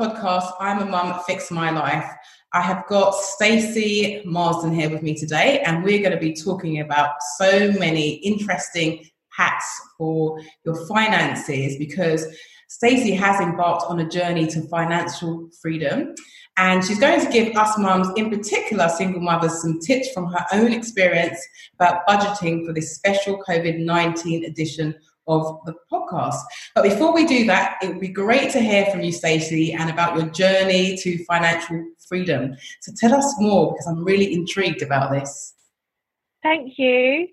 podcast, I'm a Mum Fix My Life. I have got Stacey Marsden here with me today, and we're going to be talking about so many interesting hacks for your finances because Stacey has embarked on a journey to financial freedom. And she's going to give us mums, in particular single mothers, some tips from her own experience about budgeting for this special COVID 19 edition of the podcast. But before we do that, it would be great to hear from you, Stacey, and about your journey to financial freedom. So tell us more because I'm really intrigued about this. Thank you.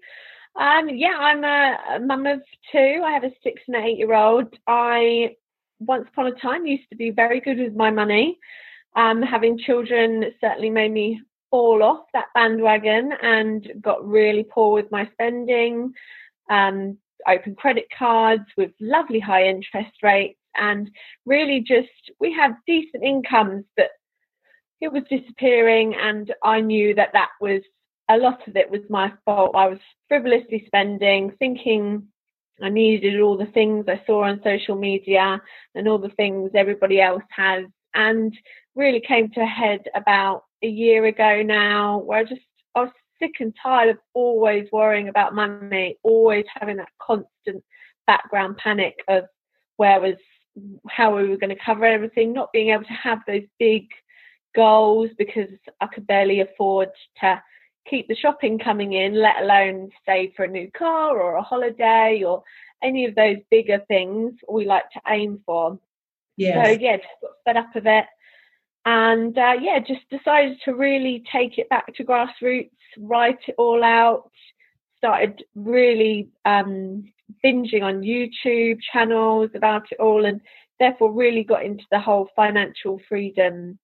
Um, yeah, I'm a, mum of two. I have a six and an eight year old. I once upon a time used to be very good with my money. Um, having children certainly made me fall off that bandwagon and got really poor with my spending. Um, open credit cards with lovely high interest rates, and really just we had decent incomes, but it was disappearing, and I knew that that was a lot of it was my fault. I was frivolously spending, thinking I needed all the things I saw on social media and all the things everybody else has, and really came to a head about a year ago now, where I just I was sick and tired of always worrying about money, always having that constant background panic of where was how we were going to cover everything, not being able to have those big goals because I could barely afford to keep the shopping coming in, let alone save for a new car or a holiday or any of those bigger things we like to aim for. Yes. So yeah, just got fed up of it. And uh, yeah, just decided to really take it back to grassroots, write it all out, started really um, binging on YouTube channels about it all, and therefore really got into the whole financial freedom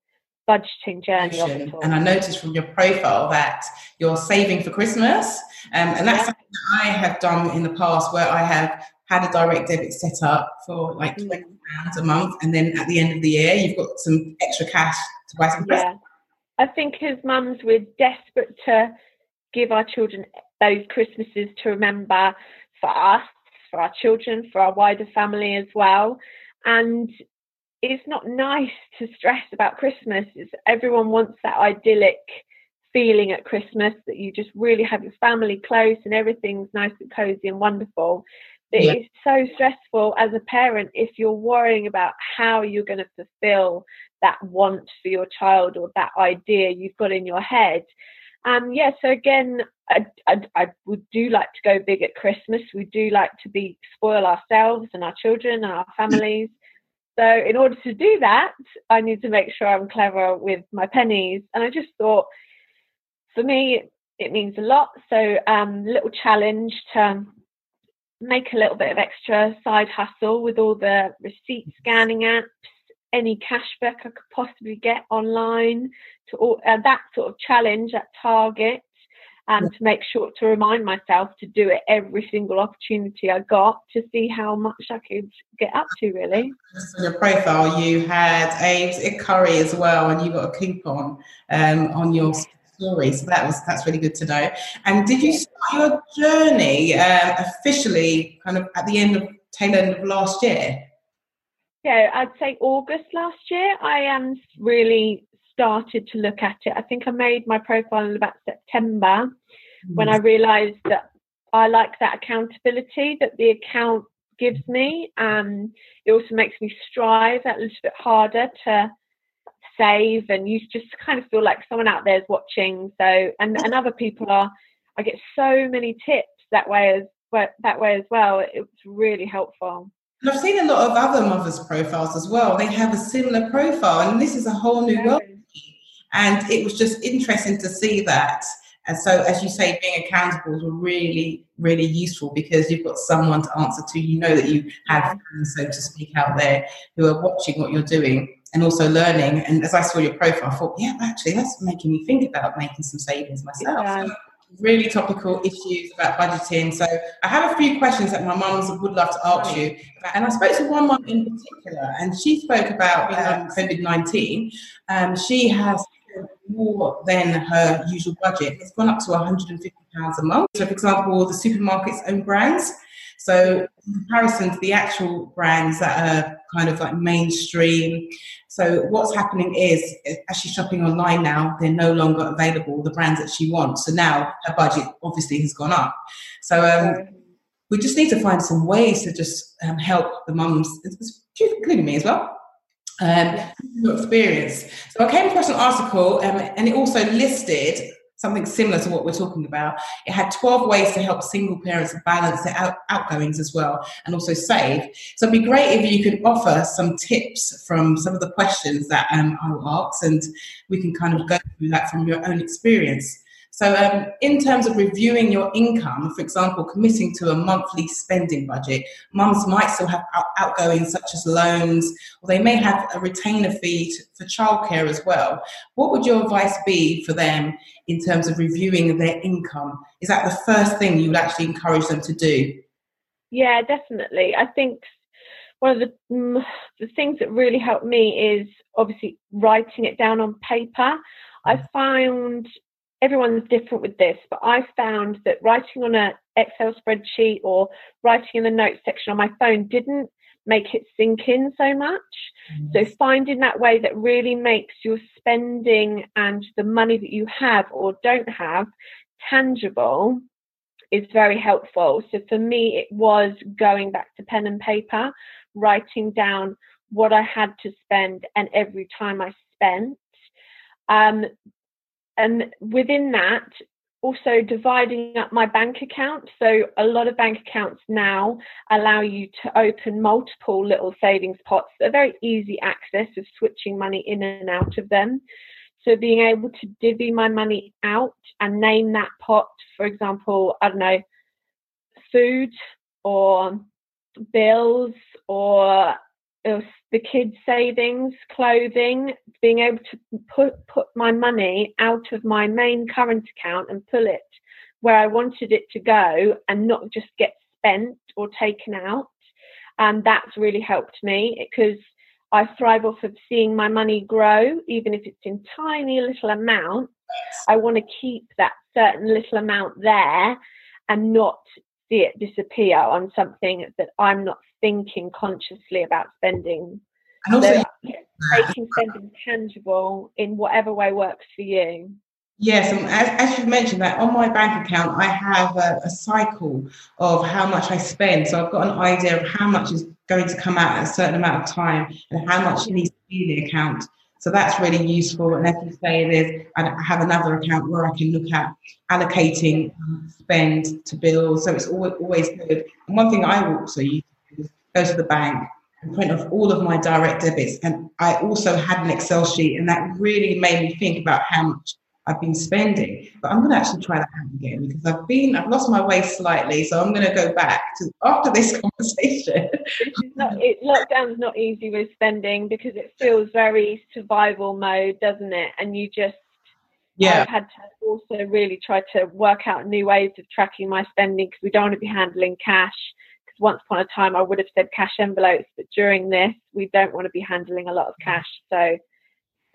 budgeting journey And I noticed from your profile that you're saving for Christmas. Um, and that's yeah. something that I have done in the past where I have had a direct debit set up for like mm. twenty pounds a month, and then at the end of the year, you've got some extra cash to buy some presents. Yeah, I think as mums, we're desperate to give our children those Christmases to remember for us, for our children, for our wider family as well. And it's not nice to stress about Christmas. It's, everyone wants that idyllic feeling at Christmas that you just really have your family close and everything's nice and cozy and wonderful. It yeah. is so stressful as a parent if you're worrying about how you're going to fulfill that want for your child or that idea you've got in your head. Um, yeah, so again, I, I, I would do like to go big at Christmas. We do like to be spoil ourselves and our children and our families. So in order to do that, I need to make sure I'm clever with my pennies. And I just thought, for me, it means a lot. So um, little challenge to make a little bit of extra side hustle with all the receipt scanning apps, any cashback I could possibly get online, to all, uh, that sort of challenge at Target, and um, to make sure to remind myself to do it every single opportunity I got to see how much I could get up to. Really. On your profile, you had a, a curry as well, and you got a coupon um, on your story. So that was that's really good to know. And did you start your journey um, officially kind of at the end of tail end of last year? Yeah, I'd say August last year. I um really started to look at it. I think I made my profile in about September mm-hmm. when I realised that I like that accountability that the account gives me. Um, it also makes me strive that little bit harder to save and you just kind of feel like someone out there is watching. So and, and other people are i get so many tips that way as that way as well. It's really helpful. And i've seen a lot of other mothers profiles as well. They have a similar profile and this is a whole new world. And it was just interesting to see that. And so, as you say, being accountable is really, really useful because you've got someone to answer to. You know that you have, so to speak, out there who are watching what you're doing and also learning. And as I saw your profile, I thought, yeah, actually, that's making me think about making some savings myself. Yeah. really topical issues about budgeting. So I have a few questions that my mums would love to ask you. And I spoke to one mum in particular, and she spoke about um, COVID 19. Um, she has more than her usual budget. It's gone up to £150 a month. So, for example, the supermarket's own brands. So, in comparison to the actual brands that are kind of like mainstream. So, what's happening is, as she's shopping online now, they're no longer available, the brands that she wants. So, now her budget obviously has gone up. So, um, we just need to find some ways to just um, help the mums, including me as well, um, experience. So I came across an article um, and it also listed something similar to what we're talking about. It had 12 ways to help single parents balance their out- outgoings as well and also save. So it'd be great if you could offer some tips from some of the questions that um, I will ask and we can kind of go through that from your own experience. So, um, in terms of reviewing your income, for example, committing to a monthly spending budget, mums might still have out- outgoings such as loans, or they may have a retainer fee to, for childcare as well. What would your advice be for them in terms of reviewing their income? Is that the first thing you would actually encourage them to do? Yeah, definitely. I think one of the mm, the things that really helped me is obviously writing it down on paper. I mm. found everyone's different with this, but I found that writing on an Excel spreadsheet or writing in the notes section on my phone didn't make it sink in so much. So finding that way that really makes your spending and the money that you have or don't have tangible is very helpful. So for me, it was going back to pen and paper, writing down what I had to spend and every time I spent. Um, and within that, also dividing up my bank account. So a lot of bank accounts now allow you to open multiple little savings pots are very easy access of switching money in and out of them. So being able to divvy my money out and name that pot, for example, I don't know, food or bills or the kids' savings, clothing, being able to put put my money out of my main current account and pull it where I wanted it to go and not just get spent or taken out. And that's really helped me because I thrive off of seeing my money grow, even if it's in tiny little amounts. I want to keep that certain little amount there and not see it disappear on something that I'm not thinking consciously about spending. And also, so making spending tangible in whatever way works for you. Yes, and as, as you've mentioned that on my bank account, I have a, a, cycle of how much I spend. So I've got an idea of how much is going to come out at a certain amount of time and how much needs to be in the account. So that's really useful. And as you say, there's I have another account where I can look at allocating um, spend to bills. So it's always, always good. And one thing I also use go to the bank and print off all of my direct debits. And I also had an Excel sheet, and that really made me think about how much I've been spending. But I'm going to actually try that out again because I've been, I've lost my way slightly. So I'm going to go back to after this conversation. not, it, lockdown's not easy with spending because it feels very survival mode, doesn't it? And you just, yeah. I've had to also really try to work out new ways of tracking my spending because we don't want to be handling cash. Because once upon a time I would have said cash envelopes, but during this we don't want to be handling a lot of cash. So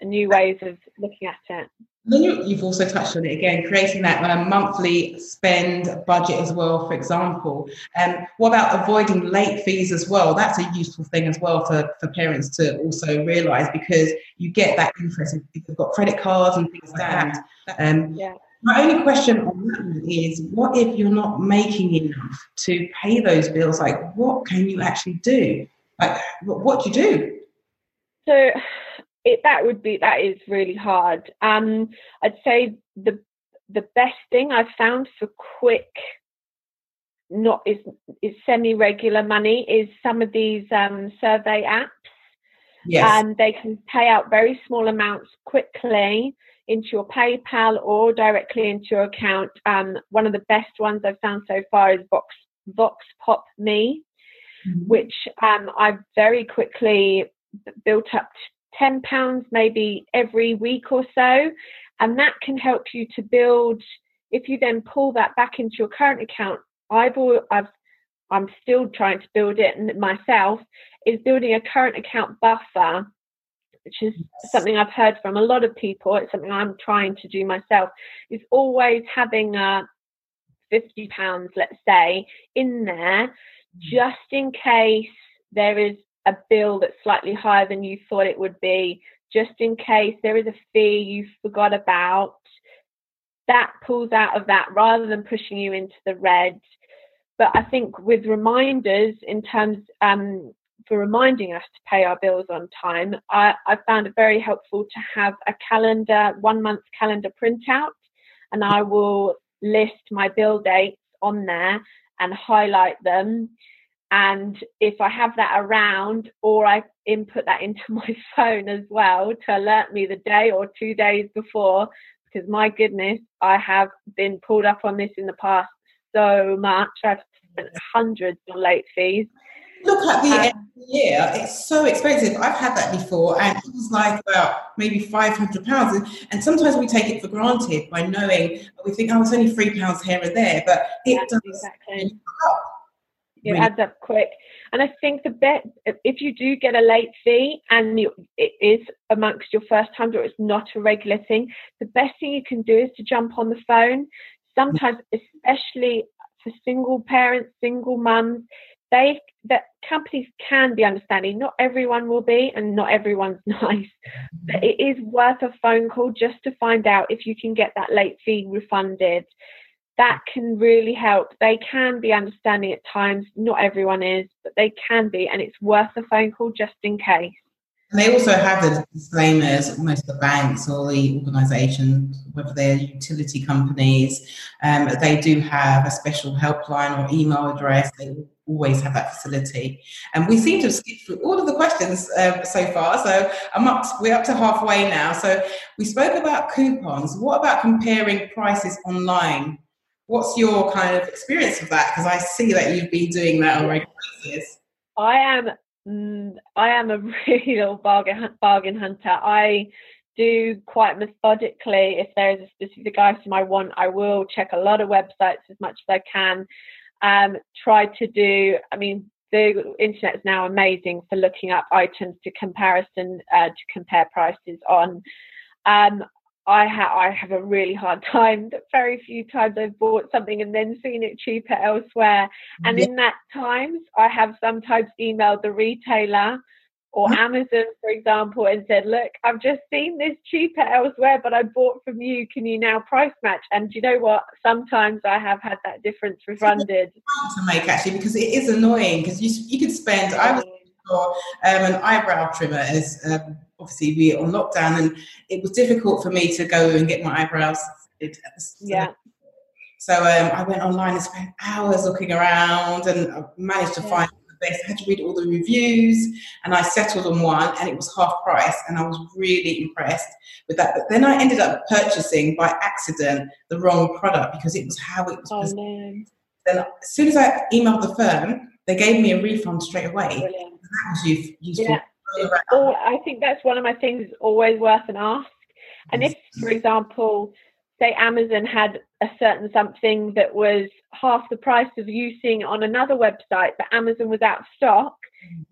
new ways of looking at it. Then you, have also touched on it again, creating that uh, monthly spend budget as well, for example. Um, what about avoiding late fees as well? That's a useful thing as well for, for parents to also realise because you get that interest if you've got credit cards and things like that. Um, yeah. My only question on that is what if you're not making enough to pay those bills? Like, what can you actually do? Like, what, what do you do? So, it that would be that is really hard. Um, I'd say the the best thing I've found for quick not is is semi regular money is some of these um, survey apps. Yes. And they can pay out very small amounts quickly into your PayPal or directly into your account. Um, one of the best ones I've found so far is Vox Vox Pop Me, mm-hmm. which um, I've very quickly built up £10 maybe every week or so. And that can help you to build, if you then pull that back into your current account, I've, I've I'm still trying to build it myself, is building a current account buffer, which is something I've heard from a lot of people. It's something I'm trying to do myself, is always having a 50 pounds, let's say, in there just in case there is a bill that's slightly higher than you thought it would be, just in case there is a fee you forgot about. That pulls out of that rather than pushing you into the red. But I think with reminders, in terms um, for reminding us to pay our bills on time, I, I found it very helpful to have a calendar, one month calendar printout, and I will list my bill dates on there and highlight them. And if I have that around, or I input that into my phone as well to alert me the day or two days before, because my goodness, I have been pulled up on this in the past so much. I've spent hundreds on late fees. Look at the um, end of the year, it's so expensive. I've had that before, and it was like about maybe £500. And sometimes we take it for granted by knowing, we think, oh, it's only £3 here and there, but it does. Exactly. It really? adds up quick. And I think the bet, if you do get a late fee and you, it is amongst your first time or it's not a regular thing, the best thing you can do is to jump on the phone. Sometimes, especially for single parents, single mums, they that companies can be understanding. Not everyone will be, and not everyone's nice. But it is worth a phone call just to find out if you can get that late fee refunded. That can really help. They can be understanding at times. Not everyone is, but they can be, and it's worth a phone call just in case. They also have the disclaimers, most of the banks or the organisations, whether they're utility companies, um, they do have a special helpline or email address. They always have that facility. And we seem to have skipped through all of the questions um, so far. So I'm up, we're up to halfway now. So we spoke about coupons. What about comparing prices online? What's your kind of experience of that? Because I see that you've been doing that basis. I am I am a real bargain bargain hunter. I do quite methodically. If there is a specific item I want, I will check a lot of websites as much as I can. Um, try to do. I mean, the internet is now amazing for looking up items to comparison uh, to compare prices on. Um, I have I have a really hard time. Very few times I've bought something and then seen it cheaper elsewhere. And yeah. in that times, I have sometimes emailed the retailer or Amazon, for example, and said, "Look, I've just seen this cheaper elsewhere, but I bought from you. Can you now price match?" And you know what? Sometimes I have had that difference refunded. To make actually, because it is annoying because you you could spend. I was for um, an eyebrow trimmer as um, obviously we are on lockdown and it was difficult for me to go and get my eyebrows yeah. So um, i went online and spent hours looking around and I managed to yeah. find the best i had to read all the reviews and i settled on one and it was half price and i was really impressed with that. But then i ended up purchasing by accident the wrong product because it was how it was oh, then as soon as i emailed the firm they gave me a refund straight away. Brilliant. that was useful. Yeah all, I think that's one of my things is always worth an ask. And if, for example, say Amazon had a certain something that was half the price of you seeing on another website, but Amazon was out of stock,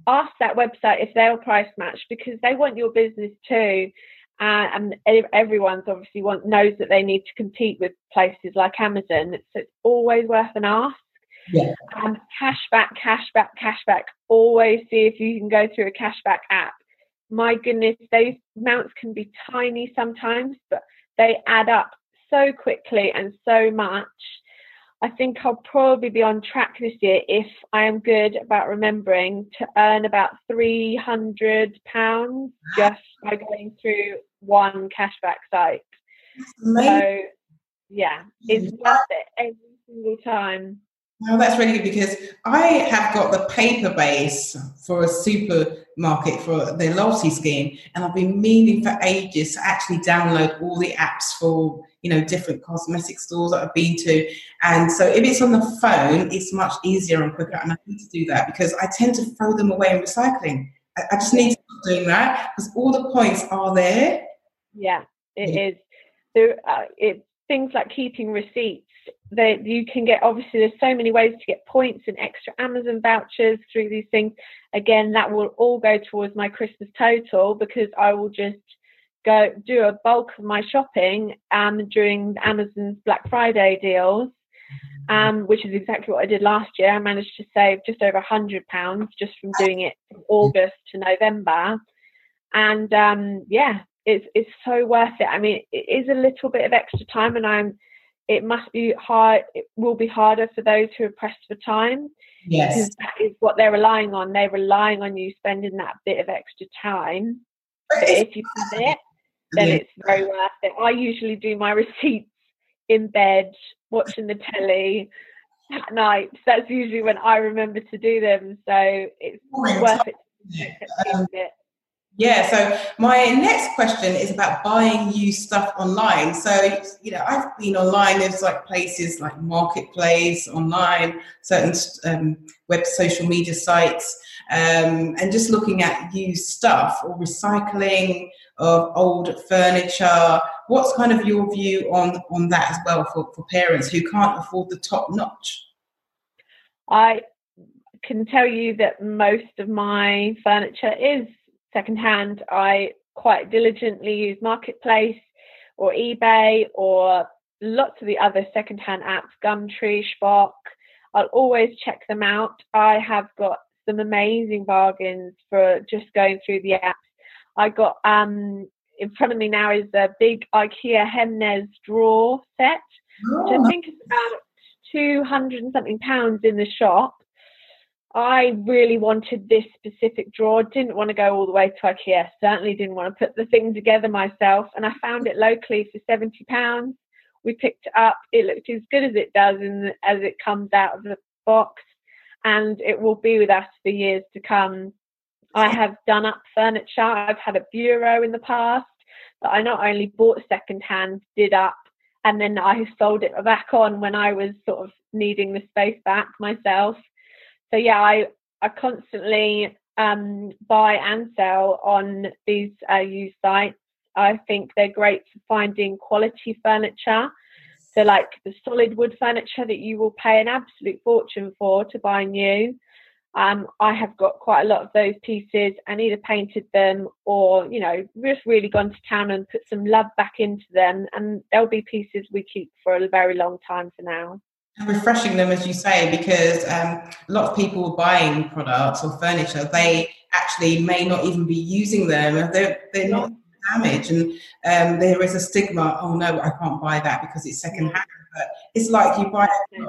ask that website if they'll price match because they want your business too. Uh, and everyone's obviously want, knows that they need to compete with places like Amazon. So it's always worth an ask. Yeah. Um, cashback, cashback, cashback. Always see if you can go through a cashback app. My goodness, those amounts can be tiny sometimes, but they add up so quickly and so much. I think I'll probably be on track this year if I am good about remembering to earn about three hundred pounds just by going through one cashback site. So yeah, it's worth it every single time. Oh, that's really good because I have got the paper base for a supermarket for their loyalty scheme, and I've been meaning for ages to actually download all the apps for you know different cosmetic stores that I've been to. And so if it's on the phone, it's much easier and quicker. And I need to do that because I tend to throw them away in recycling. I, I just need to stop doing that because all the points are there. Yeah, it yeah. is. There, uh, it things like keeping receipts that you can get obviously there's so many ways to get points and extra amazon vouchers through these things again that will all go towards my christmas total because i will just go do a bulk of my shopping um, during amazon's black friday deals um, which is exactly what I did last year. I managed to save just over a hundred pounds just from doing it from August to November, and um, yeah, it's it's so worth it. I mean, it is a little bit of extra time, and I'm. It must be hard. It will be harder for those who are pressed for time. Yes, because that is what they're relying on. They're relying on you spending that bit of extra time. But if you have it, then yeah. it's very worth it. I usually do my receipts in bed watching the telly at night. That's usually when I remember to do them. So it's worth it. Um, yeah, so my next question is about buying used stuff online. So, you know, I've been online, there's like places like Marketplace, online, certain um, web social media sites, um, and just looking at used stuff or recycling of old furniture. What's kind of your view on, on that as well for, for parents who can't afford the top notch? I can tell you that most of my furniture is secondhand. I quite diligently use Marketplace or eBay or lots of the other secondhand apps, Gumtree, Shpock. I'll always check them out. I have got some amazing bargains for just going through the apps. I got um in front of me now is a big IKEA Hemnes drawer set, which I oh. think is about two hundred and something pounds in the shop. I really wanted this specific drawer, didn't want to go all the way to IKEA, certainly didn't want to put the thing together myself, and I found it locally for £70. We picked it up, it looked as good as it does in, as it comes out of the box, and it will be with us for years to come. I have done up furniture, I've had a bureau in the past that I not only bought secondhand, did up, and then I sold it back on when I was sort of needing the space back myself so yeah, I I constantly um, buy and sell on these uh, used sites. I think they're great for finding quality furniture. So like the solid wood furniture that you will pay an absolute fortune for to buy new. Um, I have got quite a lot of those pieces and either painted them or, you know, just really gone to town and put some love back into them. And they'll be pieces we keep for a very long time for now refreshing them, as you say, because um, a lot of people buying products or furniture, they actually may not even be using them. They're, they're not damaged. And um, there is a stigma, oh no, I can't buy that because it's secondhand. But it's like you buy it,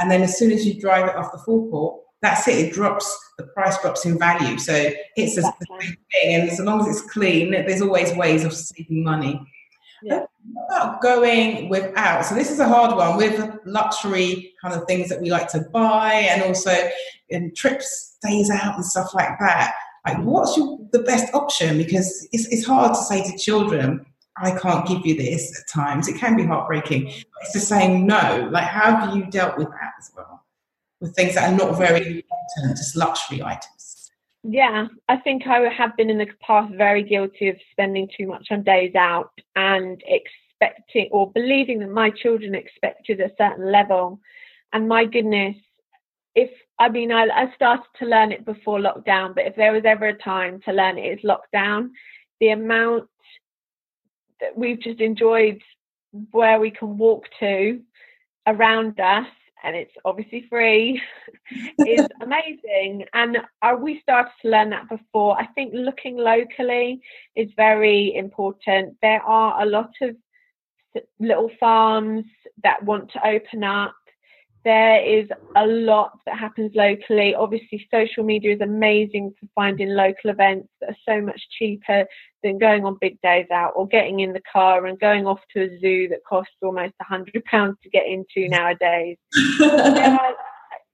and then as soon as you drive it off the forecourt, that's it, it drops, the price drops in value. So it's a thing. And as long as it's clean, there's always ways of saving money. Yeah. About going without. So this is a hard one with luxury kind of things that we like to buy, and also in trips, days out, and stuff like that. Like, what's your the best option? Because it's it's hard to say to children, I can't give you this at times. It can be heartbreaking. It's just saying no. Like, how have you dealt with that as well? With things that are not very important, just luxury items. Yeah, I think I have been in the past very guilty of spending too much on days out and expecting or believing that my children expected a certain level. And my goodness, if I mean, I, I started to learn it before lockdown, but if there was ever a time to learn it, it's lockdown. The amount that we've just enjoyed where we can walk to around us and it's obviously free. Is amazing. And uh, we started to learn that before. I think looking locally is very important. There are a lot of little farms that want to open up there is a lot that happens locally. Obviously, social media is amazing for finding local events that are so much cheaper than going on big days out or getting in the car and going off to a zoo that costs almost a hundred pounds to get into nowadays.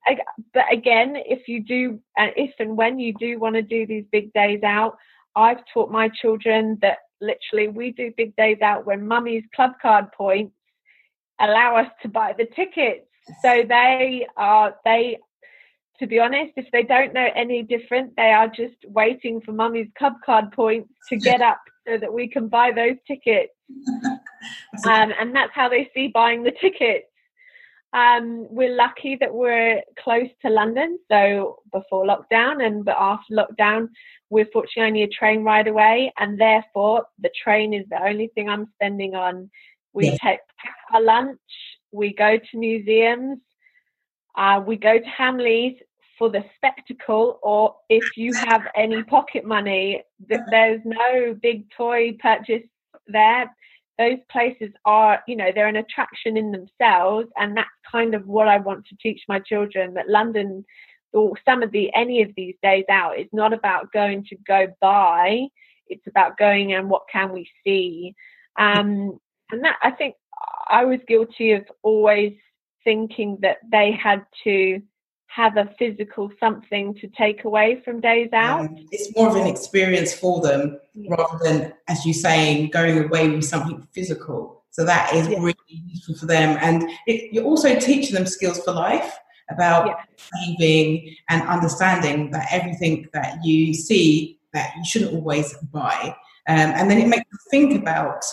Uh, but again, if you do, and if and when you do want to do these big days out, I've taught my children that literally we do big days out when mummy's club card points allow us to buy the tickets so they are they to be honest, if they don't know any different, they are just waiting for mummy's club card points to get up so that we can buy those tickets. um, and that's how they see buying the tickets. Um, we're lucky that we're close to London, so before lockdown and but after lockdown, we're fortunately only a train ride away, and therefore the train is the only thing I'm spending on. We yeah. take our lunch we go to museums, Uh, we go to Hamleys for the spectacle, or if you have any pocket money, there's no big toy purchase there. Those places are, you know, they're an attraction in themselves, and that's kind of what I want to teach my children that London or some of the any of these days out is not about going to go buy it's about going and what can we see um, and that i think i was guilty of always thinking that they had to have a physical something to take away from days out. it's more of an experience for them yeah. rather than, as you saying, going away with something physical. So that is yeah. really useful for them, and it, you're also teaching them skills for life about saving and understanding that everything that you see that you shouldn't always buy. Um, and then it makes you think about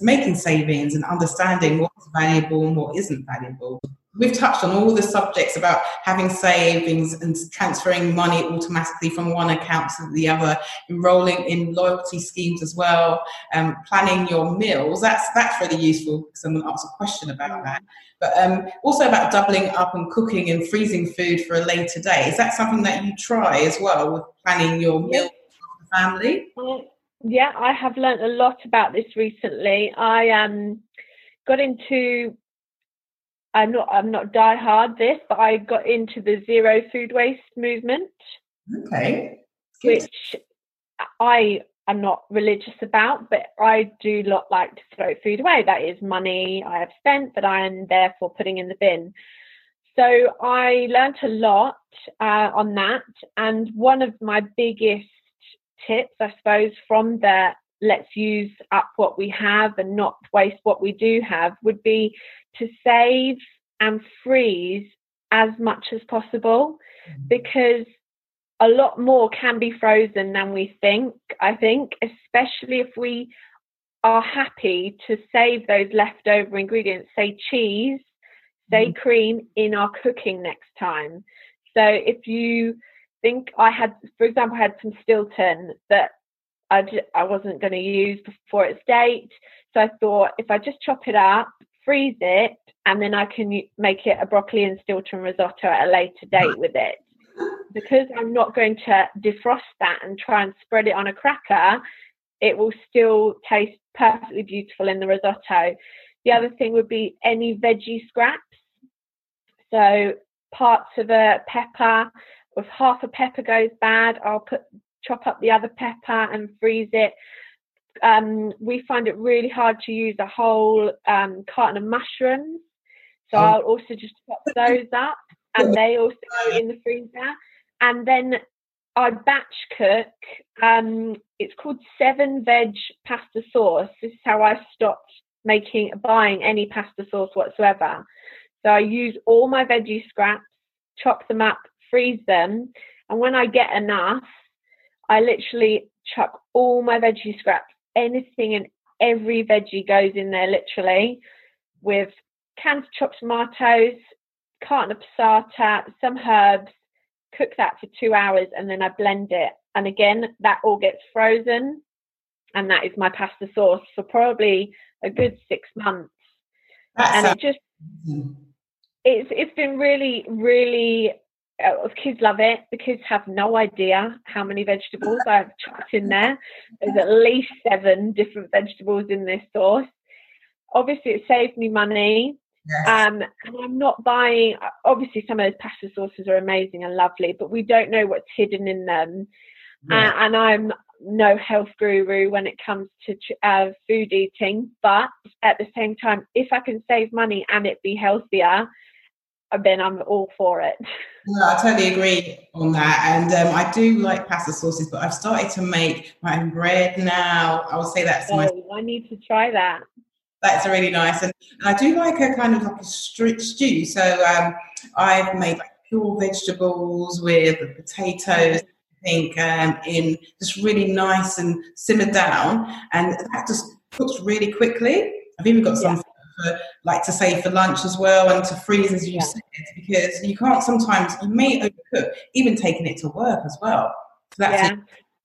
making savings and understanding what's valuable and what isn't valuable. We've touched on all the subjects about having savings and transferring money automatically from one account to the other, enrolling in loyalty schemes as well, um, planning your meals. That's that's really useful. Someone asked a question about that. But um, also about doubling up and cooking and freezing food for a later day. Is that something that you try as well with planning your meal for the family? Yeah, I have learned a lot about this recently. I um, got into I'm not I'm not die hard this, but I got into the zero food waste movement. Okay. Good. Which I am not religious about, but I do not like to throw food away. That is money I have spent that I am therefore putting in the bin. So I learned a lot uh, on that, and one of my biggest tips, I suppose, from the let's use up what we have and not waste what we do have would be to save and freeze as much as possible mm-hmm. because a lot more can be frozen than we think, I think, especially if we are happy to save those leftover ingredients, say cheese, say mm-hmm. cream, in our cooking next time. So if you think I had, for example, I had some Stilton that I, I wasn't going to use before its date. So I thought if I just chop it up, freeze it, and then I can make it a broccoli and Stilton risotto at a later date with it because I'm not going to defrost that and try and spread it on a cracker, it will still taste perfectly beautiful in the risotto. The other thing would be any veggie scraps. So parts of a pepper, if half a pepper goes bad, I'll put chop up the other pepper and freeze it. Um, we find it really hard to use a whole um, carton of mushrooms, so oh. I'll also just chop those up and they also go in the freezer. And then I batch cook. Um, it's called Seven Veg Pasta Sauce. This is how I stopped making buying any pasta sauce whatsoever. So I use all my veggie scraps, chop them up, freeze them, and when I get enough, I literally chuck all my veggie scraps, anything and every veggie goes in there literally with canned chopped tomatoes, carton of passata, some herbs, cook that for two hours, and then I blend it. And again, that all gets frozen, and that is my pasta sauce for probably a good six months. That's and it just it's it's been really really uh, kids love it. The kids have no idea how many vegetables I've chucked in there. There's at least seven different vegetables in this sauce. Obviously, it saved me money. Yes. Um, and I'm not buying. Obviously, some of those pasta sauces are amazing and lovely, but we don't know what's hidden in them. Yeah. Uh, and I'm no health guru when it comes to uh, food eating, but at the same time, if I can save money and it be healthier, then I'm all for it. No, I totally agree on that. And um, I do like pasta sauces, but I've started to make my own bread now. I would say that's oh, my. I need to try that that's really nice. And, I do like a kind of like a stew. So um, I've made like pure vegetables with the potatoes. I think um, in just really nice and simmered down, and that just cooks really quickly. I've even got some yeah. For, like to save for lunch as well, and to freeze as you yeah. said, because you can't sometimes you may overcook, even taking it to work as well. So that's yeah.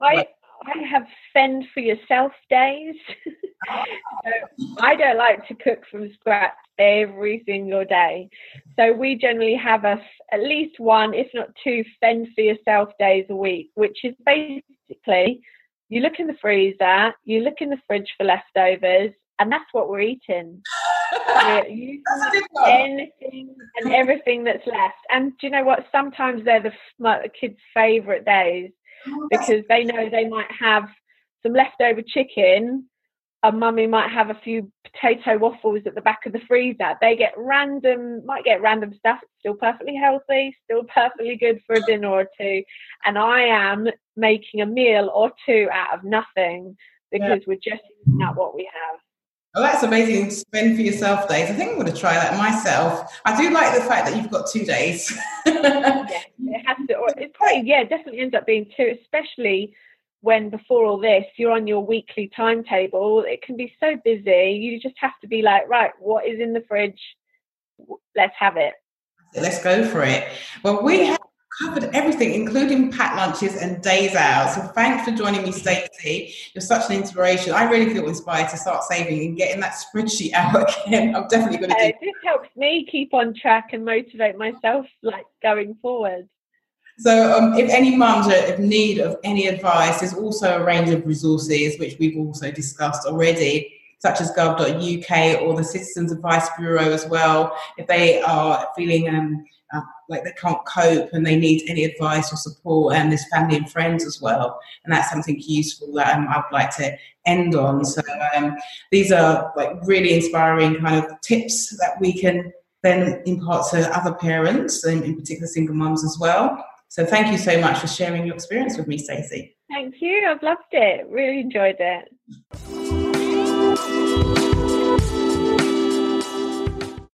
I I have fend for yourself days. so I don't like to cook from scratch every single day. So we generally have a, at least one, if not two, fend for yourself days a week, which is basically you look in the freezer, you look in the fridge for leftovers, and that's what we're eating. anything and everything that's left. And do you know what? Sometimes they're the, the kids' favourite days oh, because they know they might have some leftover chicken a mummy might have a few potato waffles at the back of the freezer. They get random, might get random stuff, still perfectly healthy, still perfectly good for a dinner or two. And I am making a meal or two out of nothing because yeah. we're just eating out what we have. Oh, that's amazing. Spend for yourself days. I think I'm going to try that myself. I do like the fact that you've got two days. yeah, it has to. It probably, yeah, definitely ends up being two, especially when before all this you're on your weekly timetable it can be so busy you just have to be like right what is in the fridge let's have it let's go for it well we have covered everything including packed lunches and days out. So thanks for joining me stacey. You're such an inspiration. I really feel inspired to start saving and getting that spreadsheet out again. I'm definitely going to do this helps me keep on track and motivate myself like going forward. So, um, if any mums are in need of any advice, there's also a range of resources which we've also discussed already, such as gov.uk or the Citizens Advice Bureau as well. If they are feeling um, uh, like they can't cope and they need any advice or support, and there's family and friends as well, and that's something useful that um, I'd like to end on. So, um, these are like really inspiring kind of tips that we can then impart to other parents, and in particular single mums as well. So thank you so much for sharing your experience with me, Stacey. Thank you. I've loved it. Really enjoyed it.